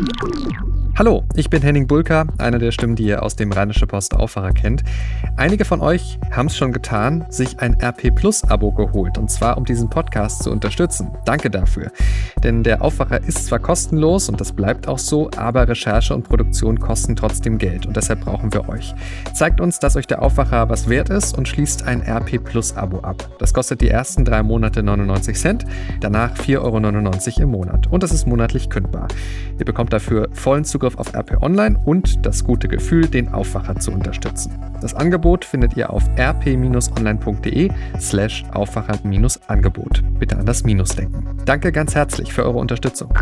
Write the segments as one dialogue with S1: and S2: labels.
S1: Música Hallo, ich bin Henning Bulka, einer der Stimmen, die ihr aus dem Rheinische Post Aufwacher kennt. Einige von euch haben es schon getan, sich ein RP Plus Abo geholt und zwar um diesen Podcast zu unterstützen. Danke dafür. Denn der Aufwacher ist zwar kostenlos und das bleibt auch so, aber Recherche und Produktion kosten trotzdem Geld und deshalb brauchen wir euch. Zeigt uns, dass euch der Aufwacher was wert ist und schließt ein RP Plus Abo ab. Das kostet die ersten drei Monate 99 Cent, danach 4,99 Euro im Monat und das ist monatlich kündbar. Ihr bekommt dafür vollen Zugriff Zugriff auf RP Online und das gute Gefühl, den Aufwacher zu unterstützen. Das Angebot findet ihr auf rp-online.de slash Aufwacher-Angebot. Bitte an das Minus denken. Danke ganz herzlich für eure Unterstützung.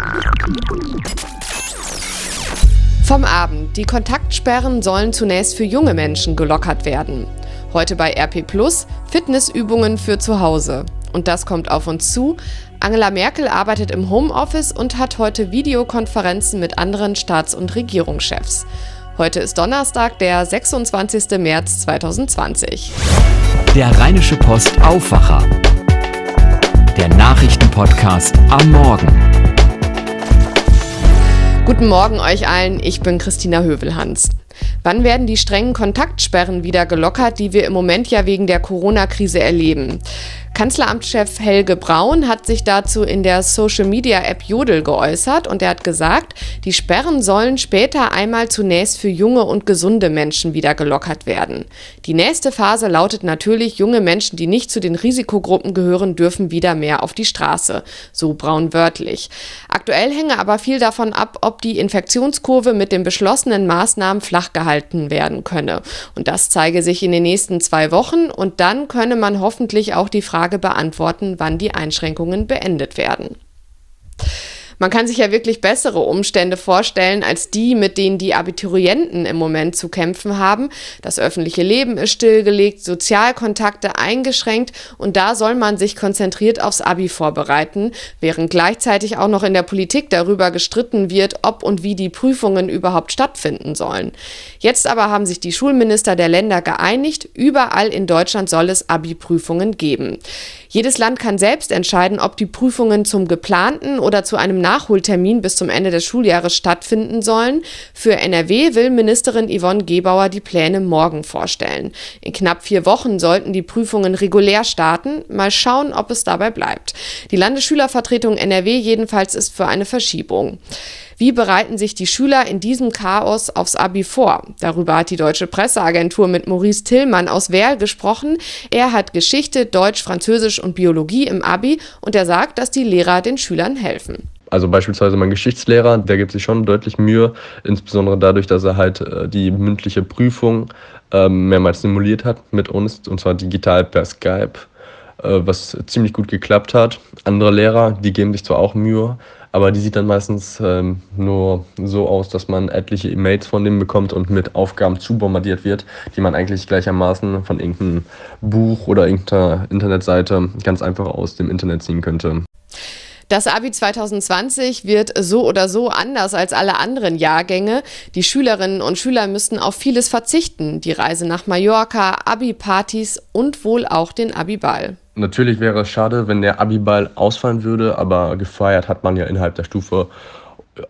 S2: Vom Abend. Die Kontaktsperren sollen zunächst für junge Menschen gelockert werden. Heute bei RP Plus Fitnessübungen für zu Hause. Und das kommt auf uns zu. Angela Merkel arbeitet im Homeoffice und hat heute Videokonferenzen mit anderen Staats- und Regierungschefs. Heute ist Donnerstag, der 26. März 2020.
S3: Der Rheinische Post Aufwacher. Der Nachrichtenpodcast am Morgen.
S2: Guten Morgen euch allen, ich bin Christina Hövelhans. Wann werden die strengen Kontaktsperren wieder gelockert, die wir im Moment ja wegen der Corona-Krise erleben? Kanzleramtschef Helge Braun hat sich dazu in der Social-Media-App Jodel geäußert und er hat gesagt, die Sperren sollen später einmal zunächst für junge und gesunde Menschen wieder gelockert werden. Die nächste Phase lautet natürlich, junge Menschen, die nicht zu den Risikogruppen gehören, dürfen wieder mehr auf die Straße, so Braun wörtlich. Aktuell hänge aber viel davon ab, ob die Infektionskurve mit den beschlossenen Maßnahmen flach gehalten werden könne. Und das zeige sich in den nächsten zwei Wochen und dann könne man hoffentlich auch die Frage Frage beantworten, wann die Einschränkungen beendet werden. Man kann sich ja wirklich bessere Umstände vorstellen als die, mit denen die Abiturienten im Moment zu kämpfen haben. Das öffentliche Leben ist stillgelegt, Sozialkontakte eingeschränkt und da soll man sich konzentriert aufs Abi vorbereiten, während gleichzeitig auch noch in der Politik darüber gestritten wird, ob und wie die Prüfungen überhaupt stattfinden sollen. Jetzt aber haben sich die Schulminister der Länder geeinigt, überall in Deutschland soll es Abi-Prüfungen geben. Jedes Land kann selbst entscheiden, ob die Prüfungen zum geplanten oder zu einem Nachholtermin bis zum Ende des Schuljahres stattfinden sollen. Für NRW will Ministerin Yvonne Gebauer die Pläne morgen vorstellen. In knapp vier Wochen sollten die Prüfungen regulär starten. Mal schauen, ob es dabei bleibt. Die Landesschülervertretung NRW jedenfalls ist für eine Verschiebung. Wie bereiten sich die Schüler in diesem Chaos aufs Abi vor? Darüber hat die Deutsche Presseagentur mit Maurice Tillmann aus Werl gesprochen. Er hat Geschichte, Deutsch, Französisch und Biologie im Abi und er sagt, dass die Lehrer den Schülern helfen.
S4: Also beispielsweise mein Geschichtslehrer, der gibt sich schon deutlich Mühe, insbesondere dadurch, dass er halt äh, die mündliche Prüfung ähm, mehrmals simuliert hat mit uns, und zwar digital per Skype, äh, was ziemlich gut geklappt hat. Andere Lehrer, die geben sich zwar auch Mühe, aber die sieht dann meistens ähm, nur so aus, dass man etliche E-Mails von denen bekommt und mit Aufgaben zubombardiert wird, die man eigentlich gleichermaßen von irgendeinem Buch oder irgendeiner Internetseite ganz einfach aus dem Internet ziehen könnte.
S2: Das Abi 2020 wird so oder so anders als alle anderen Jahrgänge. Die Schülerinnen und Schüler müssten auf vieles verzichten. Die Reise nach Mallorca, Abi-Partys und wohl auch den Abi-Ball.
S4: Natürlich wäre es schade, wenn der Abi-Ball ausfallen würde, aber gefeiert hat man ja innerhalb der Stufe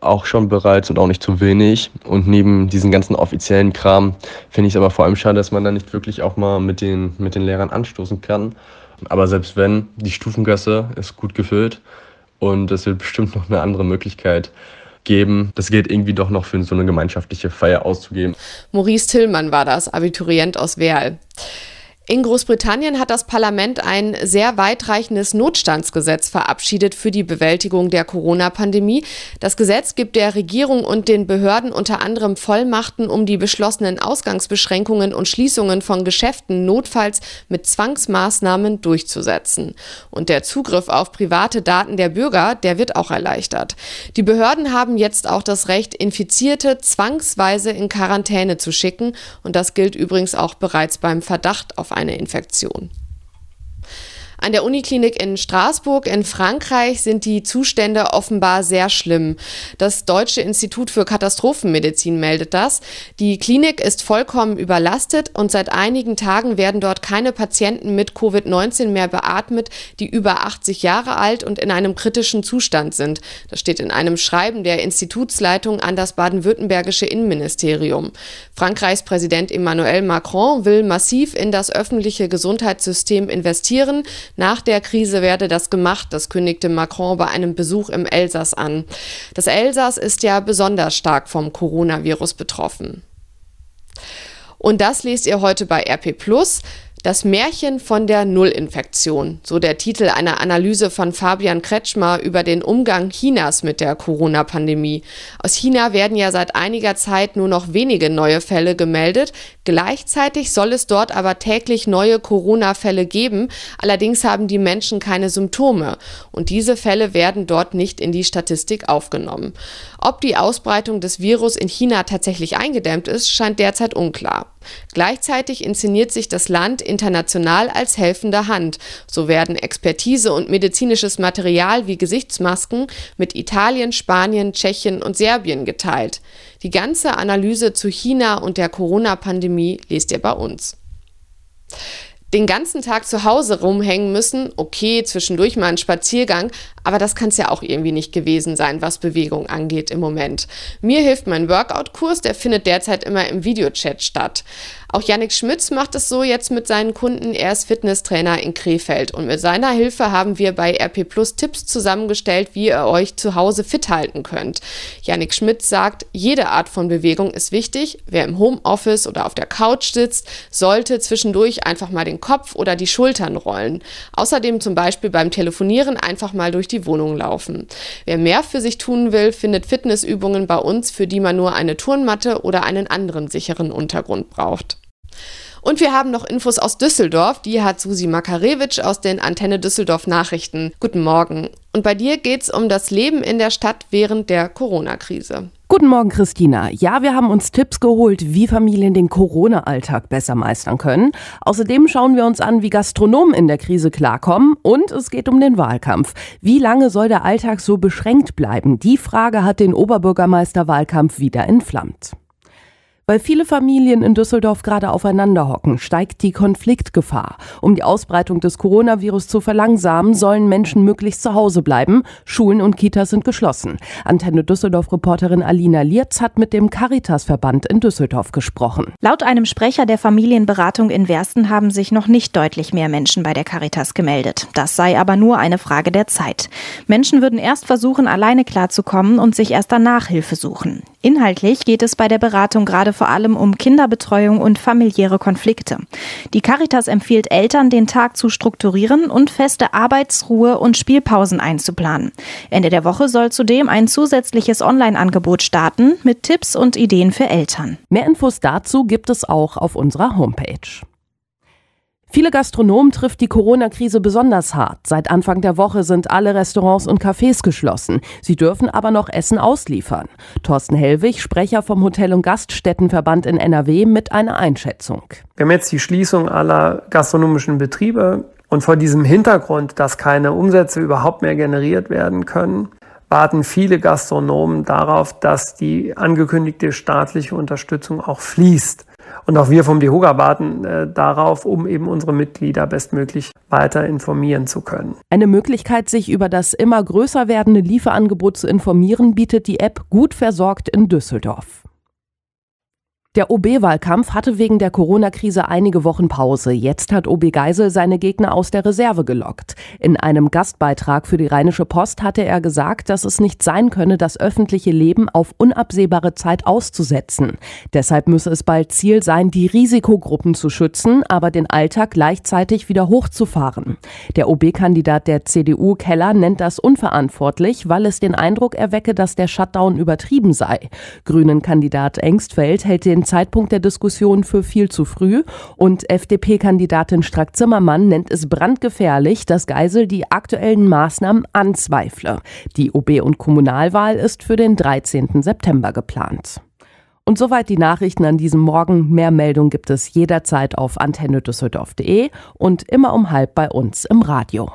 S4: auch schon bereits und auch nicht zu wenig. Und neben diesem ganzen offiziellen Kram finde ich es aber vor allem schade, dass man da nicht wirklich auch mal mit den, mit den Lehrern anstoßen kann. Aber selbst wenn, die Stufengasse ist gut gefüllt und es wird bestimmt noch eine andere Möglichkeit geben, das Geld irgendwie doch noch für so eine gemeinschaftliche Feier auszugeben.
S2: Maurice Tillmann war das, Abiturient aus Werl. In Großbritannien hat das Parlament ein sehr weitreichendes Notstandsgesetz verabschiedet für die Bewältigung der Corona-Pandemie. Das Gesetz gibt der Regierung und den Behörden unter anderem Vollmachten, um die beschlossenen Ausgangsbeschränkungen und Schließungen von Geschäften notfalls mit Zwangsmaßnahmen durchzusetzen. Und der Zugriff auf private Daten der Bürger, der wird auch erleichtert. Die Behörden haben jetzt auch das Recht, Infizierte zwangsweise in Quarantäne zu schicken. Und das gilt übrigens auch bereits beim Verdacht auf eine Infektion. An der Uniklinik in Straßburg in Frankreich sind die Zustände offenbar sehr schlimm. Das Deutsche Institut für Katastrophenmedizin meldet das. Die Klinik ist vollkommen überlastet und seit einigen Tagen werden dort keine Patienten mit Covid-19 mehr beatmet, die über 80 Jahre alt und in einem kritischen Zustand sind. Das steht in einem Schreiben der Institutsleitung an das baden-württembergische Innenministerium. Frankreichs Präsident Emmanuel Macron will massiv in das öffentliche Gesundheitssystem investieren. Nach der Krise werde das gemacht, das kündigte Macron bei einem Besuch im Elsass an. Das Elsass ist ja besonders stark vom Coronavirus betroffen. Und das lest ihr heute bei RP Plus. Das Märchen von der Nullinfektion, so der Titel einer Analyse von Fabian Kretschmer über den Umgang Chinas mit der Corona-Pandemie. Aus China werden ja seit einiger Zeit nur noch wenige neue Fälle gemeldet. Gleichzeitig soll es dort aber täglich neue Corona-Fälle geben. Allerdings haben die Menschen keine Symptome. Und diese Fälle werden dort nicht in die Statistik aufgenommen. Ob die Ausbreitung des Virus in China tatsächlich eingedämmt ist, scheint derzeit unklar. Gleichzeitig inszeniert sich das Land international als helfende Hand. So werden Expertise und medizinisches Material wie Gesichtsmasken mit Italien, Spanien, Tschechien und Serbien geteilt. Die ganze Analyse zu China und der Corona-Pandemie lest ihr bei uns den ganzen Tag zu Hause rumhängen müssen, okay, zwischendurch mal ein Spaziergang, aber das kann es ja auch irgendwie nicht gewesen sein, was Bewegung angeht im Moment. Mir hilft mein Workout-Kurs, der findet derzeit immer im Videochat statt. Auch Yannick Schmitz macht es so jetzt mit seinen Kunden. Er ist Fitnesstrainer in Krefeld und mit seiner Hilfe haben wir bei RP Plus Tipps zusammengestellt, wie ihr euch zu Hause fit halten könnt. Yannick Schmitz sagt, jede Art von Bewegung ist wichtig. Wer im Homeoffice oder auf der Couch sitzt, sollte zwischendurch einfach mal den Kopf oder die Schultern rollen. Außerdem zum Beispiel beim Telefonieren einfach mal durch die Wohnung laufen. Wer mehr für sich tun will, findet Fitnessübungen bei uns, für die man nur eine Turnmatte oder einen anderen sicheren Untergrund braucht. Und wir haben noch Infos aus Düsseldorf. Die hat Susi Makarewitsch aus den Antenne Düsseldorf Nachrichten. Guten Morgen. Und bei dir geht es um das Leben in der Stadt während der Corona-Krise.
S5: Guten Morgen, Christina. Ja, wir haben uns Tipps geholt, wie Familien den Corona-Alltag besser meistern können. Außerdem schauen wir uns an, wie Gastronomen in der Krise klarkommen. Und es geht um den Wahlkampf. Wie lange soll der Alltag so beschränkt bleiben? Die Frage hat den Oberbürgermeister-Wahlkampf wieder entflammt. Weil viele Familien in Düsseldorf gerade aufeinander hocken, steigt die Konfliktgefahr. Um die Ausbreitung des Coronavirus zu verlangsamen, sollen Menschen möglichst zu Hause bleiben. Schulen und Kitas sind geschlossen. Antenne Düsseldorf-Reporterin Alina Lierz hat mit dem Caritas-Verband in Düsseldorf gesprochen.
S6: Laut einem Sprecher der Familienberatung in Wersten haben sich noch nicht deutlich mehr Menschen bei der Caritas gemeldet. Das sei aber nur eine Frage der Zeit. Menschen würden erst versuchen, alleine klarzukommen und sich erst danach Hilfe suchen. Inhaltlich geht es bei der Beratung gerade vor allem um Kinderbetreuung und familiäre Konflikte. Die Caritas empfiehlt Eltern, den Tag zu strukturieren und feste Arbeitsruhe und Spielpausen einzuplanen. Ende der Woche soll zudem ein zusätzliches Online-Angebot starten mit Tipps und Ideen für Eltern.
S5: Mehr Infos dazu gibt es auch auf unserer Homepage. Viele Gastronomen trifft die Corona-Krise besonders hart. Seit Anfang der Woche sind alle Restaurants und Cafés geschlossen. Sie dürfen aber noch Essen ausliefern. Thorsten Hellwig, Sprecher vom Hotel- und Gaststättenverband in NRW, mit einer Einschätzung.
S7: Wir haben jetzt die Schließung aller gastronomischen Betriebe. Und vor diesem Hintergrund, dass keine Umsätze überhaupt mehr generiert werden können, warten viele Gastronomen darauf, dass die angekündigte staatliche Unterstützung auch fließt. Und auch wir vom DEHOGA warten äh, darauf, um eben unsere Mitglieder bestmöglich weiter informieren zu können.
S5: Eine Möglichkeit, sich über das immer größer werdende Lieferangebot zu informieren, bietet die App Gut versorgt in Düsseldorf. Der OB-Wahlkampf hatte wegen der Corona-Krise einige Wochen Pause. Jetzt hat OB Geisel seine Gegner aus der Reserve gelockt. In einem Gastbeitrag für die Rheinische Post hatte er gesagt, dass es nicht sein könne, das öffentliche Leben auf unabsehbare Zeit auszusetzen. Deshalb müsse es bald Ziel sein, die Risikogruppen zu schützen, aber den Alltag gleichzeitig wieder hochzufahren. Der OB-Kandidat der CDU Keller nennt das unverantwortlich, weil es den Eindruck erwecke, dass der Shutdown übertrieben sei. Grünen-Kandidat Engstfeld hält den Zeitpunkt der Diskussion für viel zu früh und FDP-Kandidatin Strack-Zimmermann nennt es brandgefährlich, dass Geisel die aktuellen Maßnahmen anzweifle. Die OB- und Kommunalwahl ist für den 13. September geplant. Und soweit die Nachrichten an diesem Morgen. Mehr Meldungen gibt es jederzeit auf antennedüsseldorf.de und immer um halb bei uns im Radio.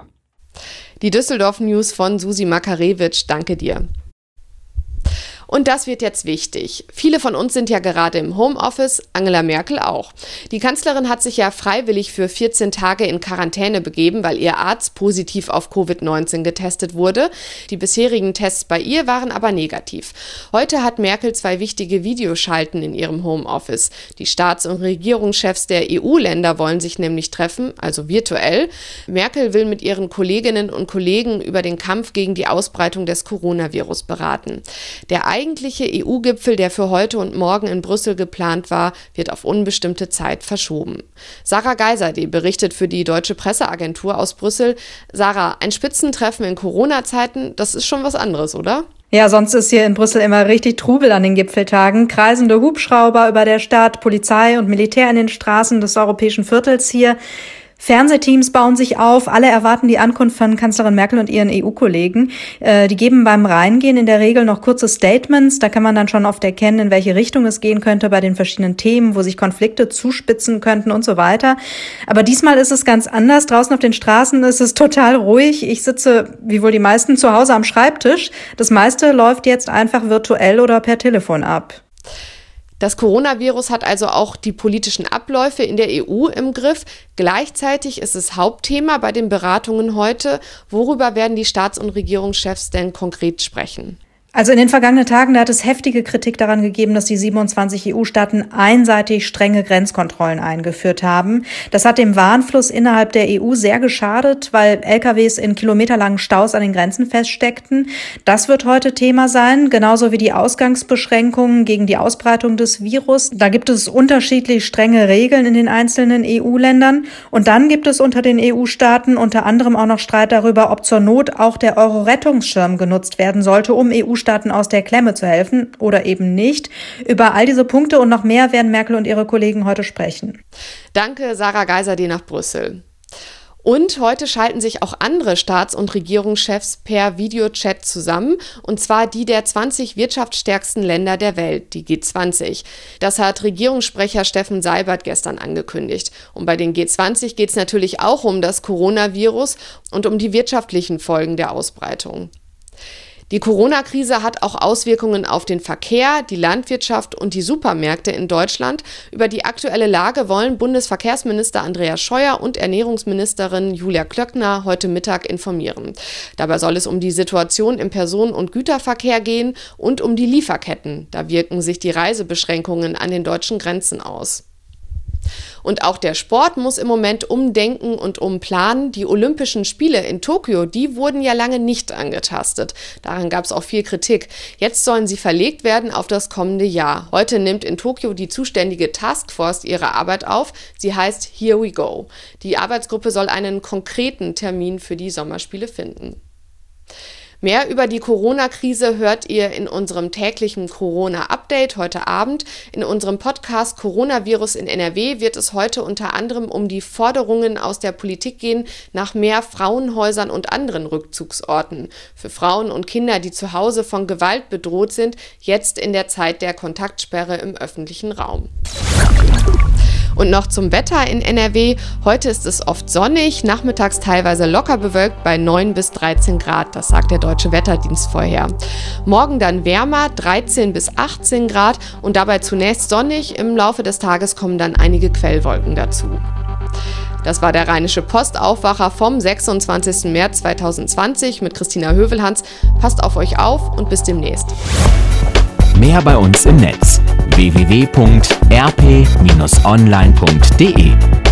S2: Die Düsseldorf News von Susi Makarewitsch. Danke dir. Und das wird jetzt wichtig. Viele von uns sind ja gerade im Homeoffice, Angela Merkel auch. Die Kanzlerin hat sich ja freiwillig für 14 Tage in Quarantäne begeben, weil ihr Arzt positiv auf Covid-19 getestet wurde. Die bisherigen Tests bei ihr waren aber negativ. Heute hat Merkel zwei wichtige Videoschalten in ihrem Homeoffice. Die Staats- und Regierungschefs der EU-Länder wollen sich nämlich treffen, also virtuell. Merkel will mit ihren Kolleginnen und Kollegen über den Kampf gegen die Ausbreitung des Coronavirus beraten. Der eigentliche EU-Gipfel, der für heute und morgen in Brüssel geplant war, wird auf unbestimmte Zeit verschoben. Sarah Geiser, die berichtet für die Deutsche Presseagentur aus Brüssel. Sarah, ein Spitzentreffen in Corona-Zeiten, das ist schon was anderes, oder?
S8: Ja, sonst ist hier in Brüssel immer richtig Trubel an den Gipfeltagen. Kreisende Hubschrauber über der Stadt, Polizei und Militär in den Straßen des europäischen Viertels hier. Fernsehteams bauen sich auf. Alle erwarten die Ankunft von Kanzlerin Merkel und ihren EU-Kollegen. Äh, die geben beim Reingehen in der Regel noch kurze Statements. Da kann man dann schon oft erkennen, in welche Richtung es gehen könnte bei den verschiedenen Themen, wo sich Konflikte zuspitzen könnten und so weiter. Aber diesmal ist es ganz anders. Draußen auf den Straßen ist es total ruhig. Ich sitze, wie wohl die meisten, zu Hause am Schreibtisch. Das meiste läuft jetzt einfach virtuell oder per Telefon ab.
S2: Das Coronavirus hat also auch die politischen Abläufe in der EU im Griff. Gleichzeitig ist es Hauptthema bei den Beratungen heute. Worüber werden die Staats- und Regierungschefs denn konkret sprechen?
S8: Also in den vergangenen Tagen, da hat es heftige Kritik daran gegeben, dass die 27 EU-Staaten einseitig strenge Grenzkontrollen eingeführt haben. Das hat dem Warenfluss innerhalb der EU sehr geschadet, weil LKWs in kilometerlangen Staus an den Grenzen feststeckten. Das wird heute Thema sein, genauso wie die Ausgangsbeschränkungen gegen die Ausbreitung des Virus. Da gibt es unterschiedlich strenge Regeln in den einzelnen EU-Ländern. Und dann gibt es unter den EU-Staaten unter anderem auch noch Streit darüber, ob zur Not auch der Euro-Rettungsschirm genutzt werden sollte, um EU EU-Staaten aus der Klemme zu helfen oder eben nicht. Über all diese Punkte und noch mehr werden Merkel und ihre Kollegen heute sprechen.
S2: Danke, Sarah Geiser, die nach Brüssel. Und heute schalten sich auch andere Staats- und Regierungschefs per Videochat zusammen, und zwar die der 20 wirtschaftsstärksten Länder der Welt, die G20. Das hat Regierungssprecher Steffen Seibert gestern angekündigt. Und bei den G20 geht es natürlich auch um das Coronavirus und um die wirtschaftlichen Folgen der Ausbreitung. Die Corona-Krise hat auch Auswirkungen auf den Verkehr, die Landwirtschaft und die Supermärkte in Deutschland. Über die aktuelle Lage wollen Bundesverkehrsminister Andreas Scheuer und Ernährungsministerin Julia Klöckner heute Mittag informieren. Dabei soll es um die Situation im Personen- und Güterverkehr gehen und um die Lieferketten. Da wirken sich die Reisebeschränkungen an den deutschen Grenzen aus. Und auch der Sport muss im Moment umdenken und umplanen. Die Olympischen Spiele in Tokio, die wurden ja lange nicht angetastet. Daran gab es auch viel Kritik. Jetzt sollen sie verlegt werden auf das kommende Jahr. Heute nimmt in Tokio die zuständige Taskforce ihre Arbeit auf. Sie heißt Here We Go. Die Arbeitsgruppe soll einen konkreten Termin für die Sommerspiele finden. Mehr über die Corona-Krise hört ihr in unserem täglichen Corona-Update heute Abend. In unserem Podcast Coronavirus in NRW wird es heute unter anderem um die Forderungen aus der Politik gehen nach mehr Frauenhäusern und anderen Rückzugsorten. Für Frauen und Kinder, die zu Hause von Gewalt bedroht sind, jetzt in der Zeit der Kontaktsperre im öffentlichen Raum. Und noch zum Wetter in NRW. Heute ist es oft sonnig, nachmittags teilweise locker bewölkt bei 9 bis 13 Grad. Das sagt der Deutsche Wetterdienst vorher. Morgen dann wärmer, 13 bis 18 Grad und dabei zunächst sonnig. Im Laufe des Tages kommen dann einige Quellwolken dazu. Das war der Rheinische Postaufwacher vom 26. März 2020 mit Christina Hövelhans. Passt auf euch auf und bis demnächst.
S3: Mehr bei uns im Netz www.rp-online.de